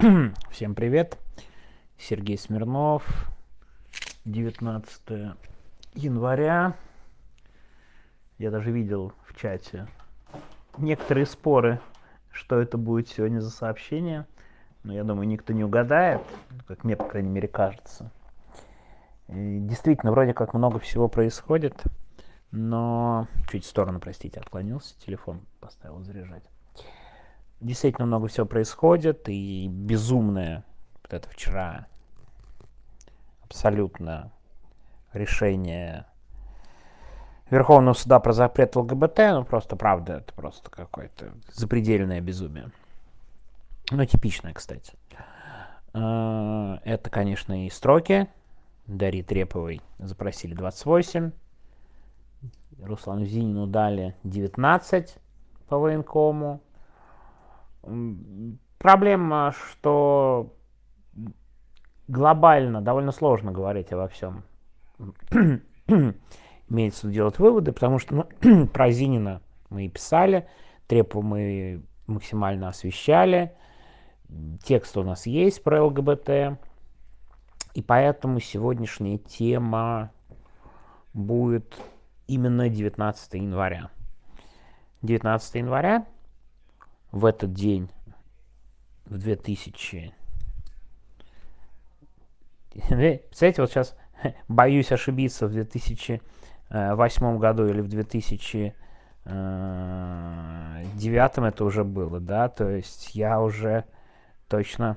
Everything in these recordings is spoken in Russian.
Всем привет. Сергей Смирнов. 19 января. Я даже видел в чате некоторые споры, что это будет сегодня за сообщение. Но я думаю, никто не угадает, как мне, по крайней мере, кажется. И действительно, вроде как много всего происходит, но... Чуть в сторону, простите, отклонился, телефон поставил заряжать действительно много всего происходит, и безумное, вот это вчера, абсолютно решение Верховного суда про запрет ЛГБТ, ну просто правда, это просто какое-то запредельное безумие. Ну, типичное, кстати. А, это, конечно, и строки. Дарьи Треповой запросили 28. Руслану Зинину дали 19 по военкому. Проблема, что глобально довольно сложно говорить обо всем. Имеется делать выводы, потому что ну, про Зинина мы и писали, Трепу мы максимально освещали, текст у нас есть про ЛГБТ, и поэтому сегодняшняя тема будет именно 19 января. 19 января в этот день, в 2000... Представляете, вот сейчас боюсь ошибиться в 2008 году или в 2009 это уже было, да, то есть я уже точно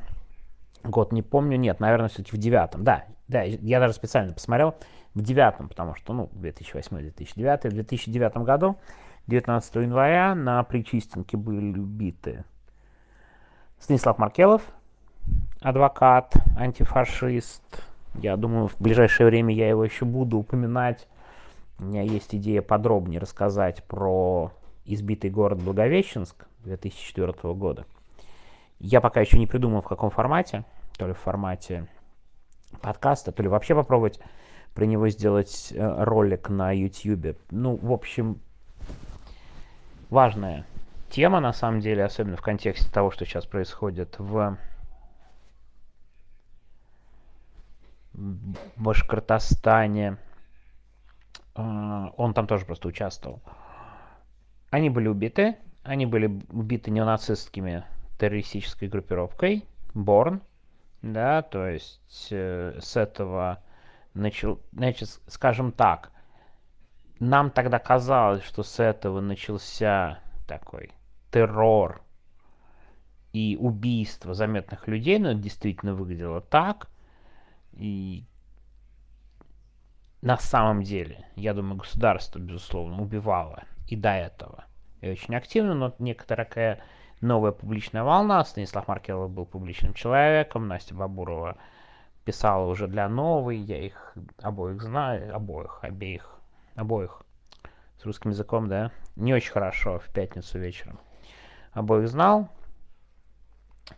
год не помню, нет, наверное, все-таки в девятом, да, да, я даже специально посмотрел. В девятом, потому что, ну, 2008-2009, в 2009 году 19 января на Причистенке были убиты Станислав Маркелов, адвокат, антифашист. Я думаю, в ближайшее время я его еще буду упоминать. У меня есть идея подробнее рассказать про избитый город Благовещенск 2004 года. Я пока еще не придумал, в каком формате. То ли в формате подкаста, то ли вообще попробовать про него сделать э, ролик на YouTube. Ну, в общем, важная тема, на самом деле, особенно в контексте того, что сейчас происходит в Башкортостане. А, он там тоже просто участвовал. Они были убиты. Они были убиты неонацистскими террористической группировкой Борн. Да, то есть э, с этого начал, значит, скажем так, нам тогда казалось, что с этого начался такой террор и убийство заметных людей, но это действительно выглядело так. И на самом деле, я думаю, государство, безусловно, убивало и до этого. И очень активно, но некоторая такая новая публичная волна. Станислав Маркелов был публичным человеком, Настя Бабурова писала уже для новой, я их обоих знаю, обоих, обеих обоих с русским языком, да, не очень хорошо в пятницу вечером. Обоих знал,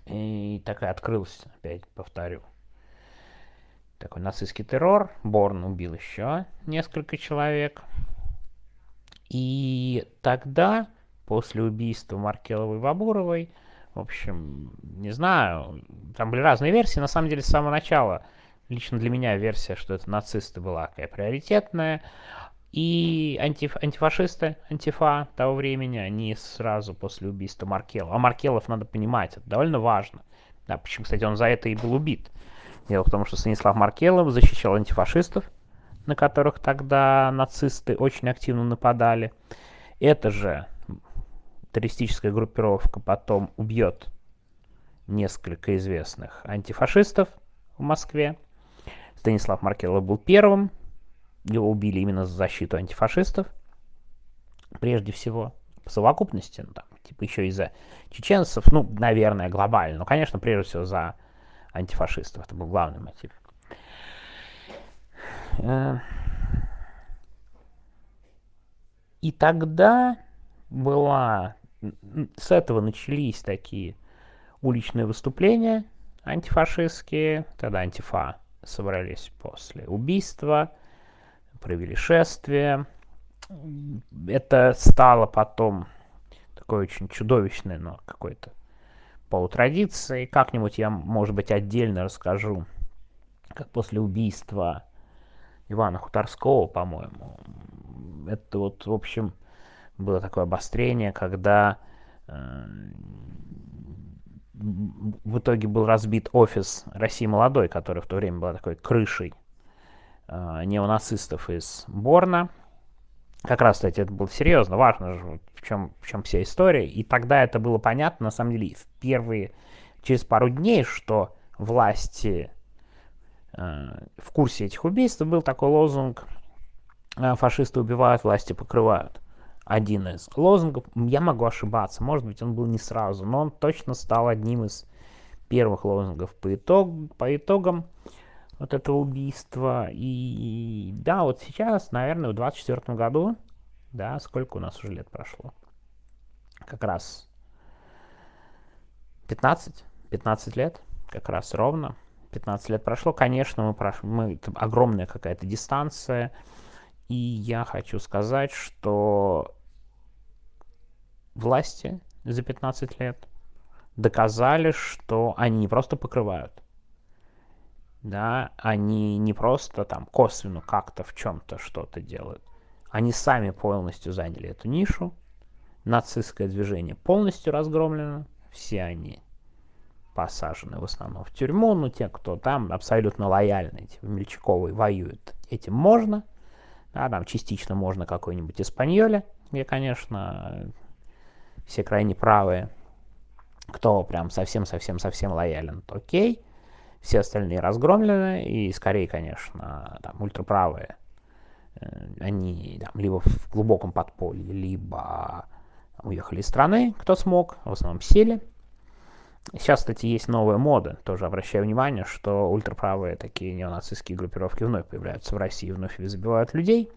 и так и открылся, опять повторю. Такой нацистский террор. Борн убил еще несколько человек. И тогда, после убийства Маркеловой и в общем, не знаю, там были разные версии. На самом деле, с самого начала, лично для меня версия, что это нацисты была такая приоритетная. И антиф, антифашисты, антифа того времени, они сразу после убийства Маркела. А Маркелов, надо понимать, это довольно важно. Да, почему, кстати, он за это и был убит. Дело в том, что Станислав Маркелов защищал антифашистов, на которых тогда нацисты очень активно нападали. Это же террористическая группировка потом убьет несколько известных антифашистов в Москве. Станислав Маркелов был первым, его убили именно за защиту антифашистов, прежде всего, по совокупности, ну, там, типа еще из-за чеченцев, ну, наверное, глобально, но, конечно, прежде всего за антифашистов, это был главный мотив. Э, и тогда была, с этого начались такие уличные выступления антифашистские, тогда антифа собрались после убийства, провели шествие. Это стало потом такое очень чудовищное, но какое-то полутрадиции. Как-нибудь я, может быть, отдельно расскажу, как после убийства Ивана Хуторского, по-моему. Это вот, в общем, было такое обострение, когда э, в итоге был разбит офис России молодой, который в то время была такой крышей неонацистов из Борна. Как раз, кстати, это было серьезно, важно же, в чем, в чем вся история. И тогда это было понятно, на самом деле, в первые, через пару дней, что власти э, в курсе этих убийств был такой лозунг э, «фашисты убивают, власти покрывают». Один из лозунгов, я могу ошибаться, может быть, он был не сразу, но он точно стал одним из первых лозунгов по, итог, по итогам вот этого убийства. И да, вот сейчас, наверное, в 24 году, да, сколько у нас уже лет прошло? Как раз 15, 15 лет, как раз ровно. 15 лет прошло, конечно, мы прошли, мы, это огромная какая-то дистанция, и я хочу сказать, что власти за 15 лет доказали, что они не просто покрывают, да, они не просто там косвенно как-то в чем-то что-то делают. Они сами полностью заняли эту нишу. Нацистское движение полностью разгромлено. Все они посажены в основном в тюрьму. Но те, кто там абсолютно лояльны, эти Мельчаковы воюют, этим можно. Да, там частично можно какой-нибудь Испаньоле, где, конечно, все крайне правые. Кто прям совсем-совсем-совсем лоялен, то окей все остальные разгромлены, и скорее, конечно, там, ультраправые, э, они там, либо в глубоком подполье, либо уехали из страны, кто смог, в основном сели. Сейчас, кстати, есть новая мода, тоже обращаю внимание, что ультраправые такие неонацистские группировки вновь появляются в России, вновь забивают людей.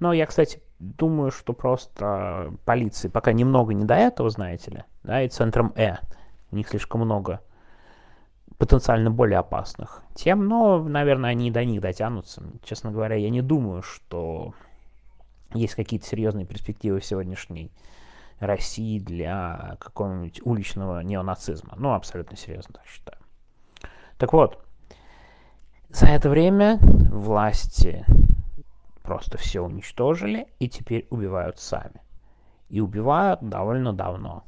Но я, кстати, думаю, что просто полиции пока немного не до этого, знаете ли, да, и центром Э. У них слишком много потенциально более опасных тем, но, наверное, они до них дотянутся. Честно говоря, я не думаю, что есть какие-то серьезные перспективы сегодняшней России для какого-нибудь уличного неонацизма. Ну, абсолютно серьезно так считаю. Так вот, за это время власти просто все уничтожили и теперь убивают сами. И убивают довольно давно.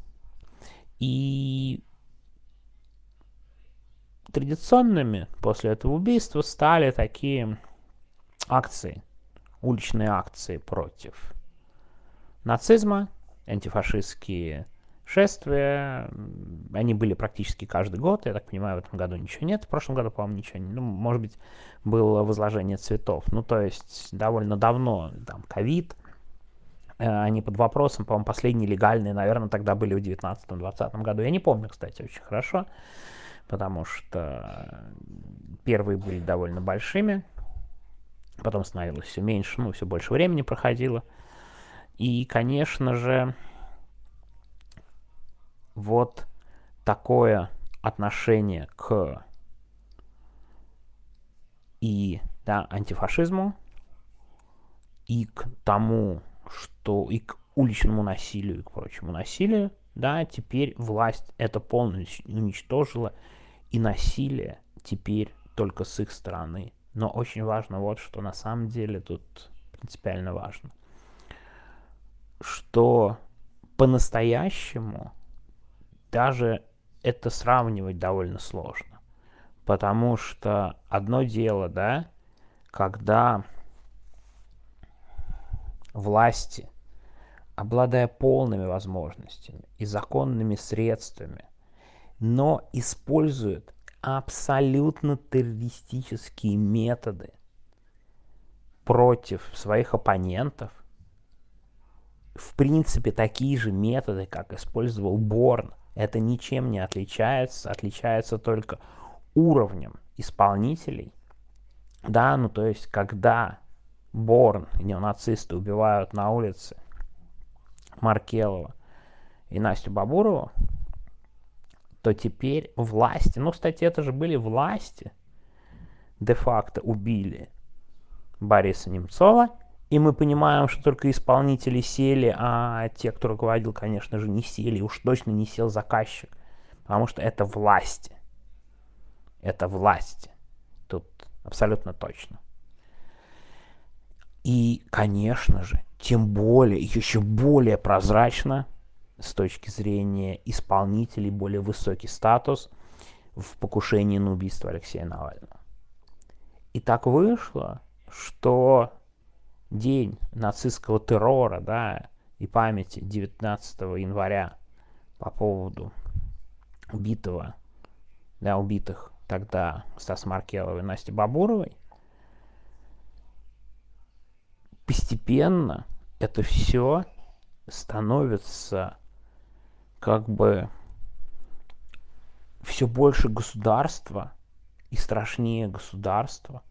И традиционными после этого убийства стали такие акции, уличные акции против нацизма, антифашистские шествия. Они были практически каждый год. Я так понимаю, в этом году ничего нет. В прошлом году, по-моему, ничего не... Ну, может быть, было возложение цветов. Ну, то есть, довольно давно, там, ковид, э, они под вопросом, по-моему, последние легальные, наверное, тогда были в 19-20 году. Я не помню, кстати, очень хорошо потому что первые были довольно большими, потом становилось все меньше, ну, все больше времени проходило. И, конечно же, вот такое отношение к и да, антифашизму, и к тому, что и к уличному насилию, и к прочему насилию, да, теперь власть это полностью уничтожила, и насилие теперь только с их стороны. Но очень важно вот, что на самом деле тут принципиально важно, что по-настоящему даже это сравнивать довольно сложно. Потому что одно дело, да, когда власти, обладая полными возможностями и законными средствами, но используют абсолютно террористические методы против своих оппонентов. В принципе, такие же методы, как использовал Борн. Это ничем не отличается, отличается только уровнем исполнителей. Да, ну то есть, когда Борн и неонацисты убивают на улице Маркелова и Настю Бабурову, то теперь власти, ну, кстати, это же были власти, де-факто убили Бориса Немцова, и мы понимаем, что только исполнители сели, а те, кто руководил, конечно же, не сели, уж точно не сел заказчик. Потому что это власти. Это власти. Тут абсолютно точно. И, конечно же, тем более, еще более прозрачно с точки зрения исполнителей, более высокий статус в покушении на убийство Алексея Навального. И так вышло, что день нацистского террора, да, и памяти 19 января по поводу убитого, да, убитых тогда Стас Маркеловой и Насти Бабуровой, постепенно это все становится как бы все больше государства и страшнее государства,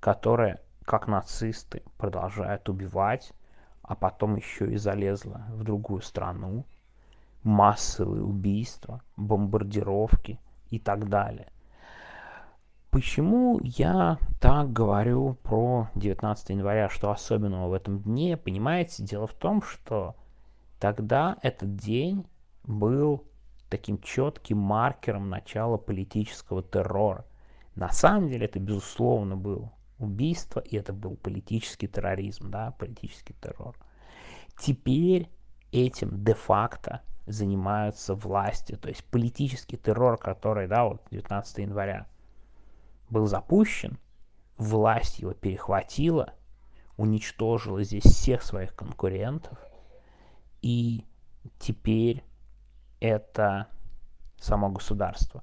которое, как нацисты, продолжает убивать, а потом еще и залезло в другую страну, массовые убийства, бомбардировки и так далее. Почему я так говорю про 19 января, что особенного в этом дне? Понимаете, дело в том, что тогда этот день был таким четким маркером начала политического террора. На самом деле это, безусловно, был убийство, и это был политический терроризм, да, политический террор. Теперь этим де-факто занимаются власти, то есть политический террор, который, да, вот 19 января был запущен, власть его перехватила, уничтожила здесь всех своих конкурентов, и теперь это само государство.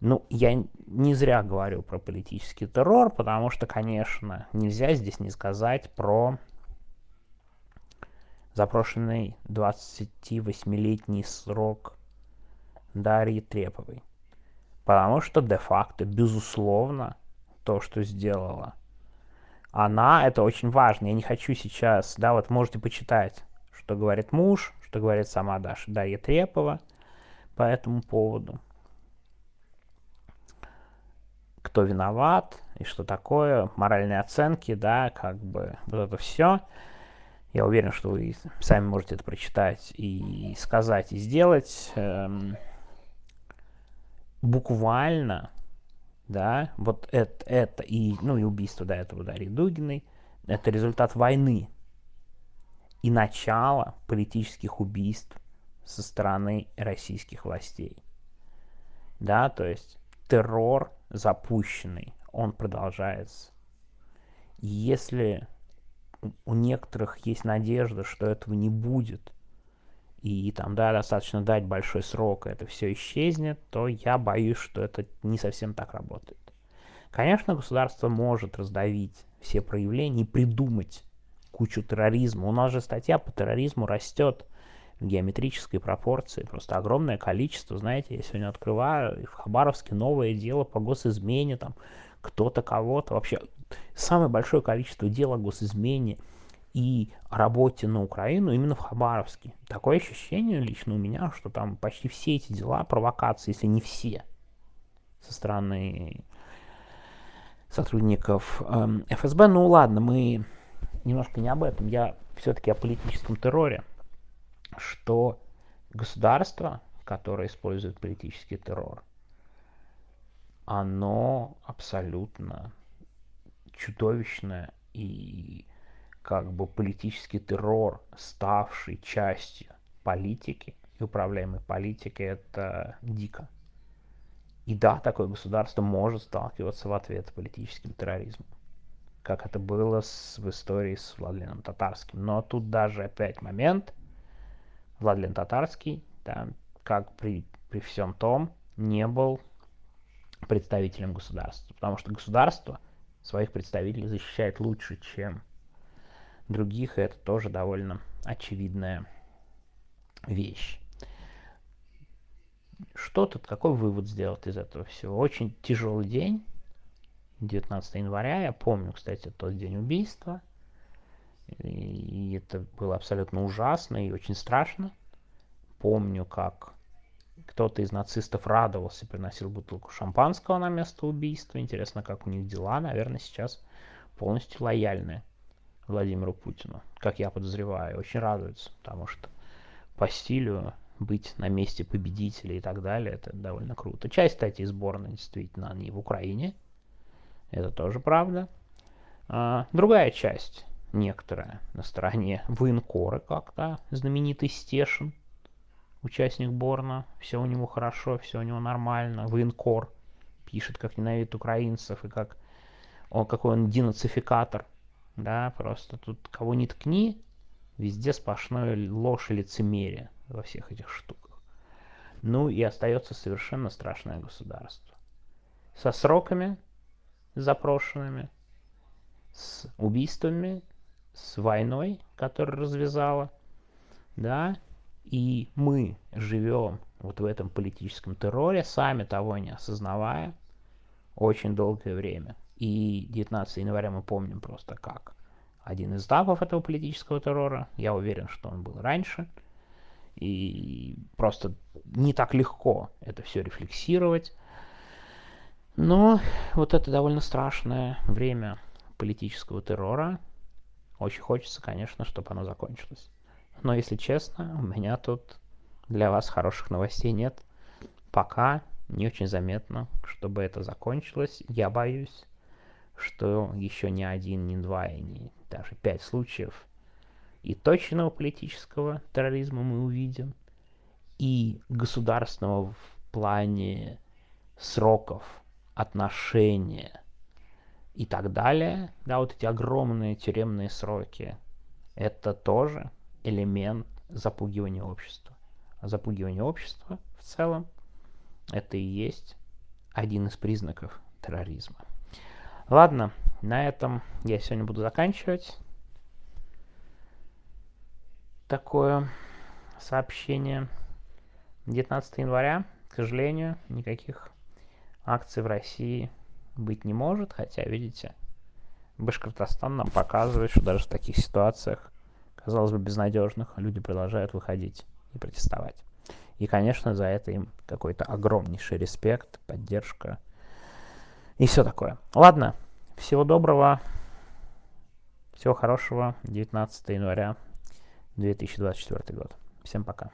Ну, я не зря говорю про политический террор, потому что, конечно, нельзя здесь не сказать про запрошенный 28-летний срок Дарьи Треповой. Потому что де-факто, безусловно, то, что сделала она, это очень важно. Я не хочу сейчас, да, вот можете почитать, что говорит муж, что говорит сама Даша, Дарья Трепова по этому поводу. Кто виноват и что такое, моральные оценки, да, как бы вот это все. Я уверен, что вы сами можете это прочитать и сказать, и сделать. Эм, буквально, да, вот это, это и, ну, и убийство до этого Дарьи Дугиной, это результат войны и начало политических убийств со стороны российских властей. Да, то есть террор запущенный, он продолжается. И если у некоторых есть надежда, что этого не будет, и там, да, достаточно дать большой срок, и это все исчезнет, то я боюсь, что это не совсем так работает. Конечно, государство может раздавить все проявления и придумать кучу терроризма. У нас же статья по терроризму растет в геометрической пропорции. Просто огромное количество. Знаете, я сегодня открываю в Хабаровске новое дело по госизмене. Там кто-то кого-то. Вообще самое большое количество дел о госизмене – и работе на Украину именно в Хабаровске. Такое ощущение лично у меня, что там почти все эти дела провокации, если не все, со стороны сотрудников э, ФСБ. Ну ладно, мы немножко не об этом. Я все-таки о политическом терроре, что государство, которое использует политический террор, оно абсолютно чудовищное и как бы политический террор, ставший частью политики и управляемой политики, это дико. И да, такое государство может сталкиваться в ответ с политическим терроризмом, как это было с, в истории с Владленом Татарским. Но тут даже опять момент, Владлен Татарский, да, как при, при всем том, не был представителем государства, потому что государство своих представителей защищает лучше, чем других, и это тоже довольно очевидная вещь. Что тут, какой вывод сделать из этого всего? Очень тяжелый день, 19 января, я помню, кстати, тот день убийства, и это было абсолютно ужасно и очень страшно. Помню, как кто-то из нацистов радовался, приносил бутылку шампанского на место убийства. Интересно, как у них дела. Наверное, сейчас полностью лояльные Владимиру Путину, как я подозреваю, очень радуется, потому что по стилю быть на месте победителя и так далее. Это довольно круто. Часть, кстати, сборной действительно они в Украине. Это тоже правда. А, другая часть, некоторая, на стороне военкора как-то, знаменитый Стешин, участник Борна. Все у него хорошо, все у него нормально. Военкор пишет, как ненавидит украинцев и как он, какой он денацификатор. Да, просто тут кого не ткни, везде сплошное ложь и лицемерие во всех этих штуках. Ну и остается совершенно страшное государство. Со сроками запрошенными, с убийствами, с войной, которая развязала, да, и мы живем вот в этом политическом терроре, сами того не осознавая, очень долгое время. И 19 января мы помним просто как один из этапов этого политического террора. Я уверен, что он был раньше – и просто не так легко это все рефлексировать. Но вот это довольно страшное время политического террора. Очень хочется, конечно, чтобы оно закончилось. Но, если честно, у меня тут для вас хороших новостей нет. Пока не очень заметно, чтобы это закончилось. Я боюсь, что еще ни один, ни два, и ни даже пять случаев и точного политического терроризма мы увидим, и государственного в плане сроков, отношения и так далее, да, вот эти огромные тюремные сроки, это тоже элемент запугивания общества. А запугивание общества в целом это и есть один из признаков терроризма. Ладно, на этом я сегодня буду заканчивать такое сообщение. 19 января, к сожалению, никаких акций в России быть не может, хотя, видите, Башкортостан нам показывает, что даже в таких ситуациях, казалось бы, безнадежных, люди продолжают выходить и протестовать. И, конечно, за это им какой-то огромнейший респект, поддержка и все такое. Ладно, всего доброго, всего хорошего, 19 января 2024 год. Всем пока.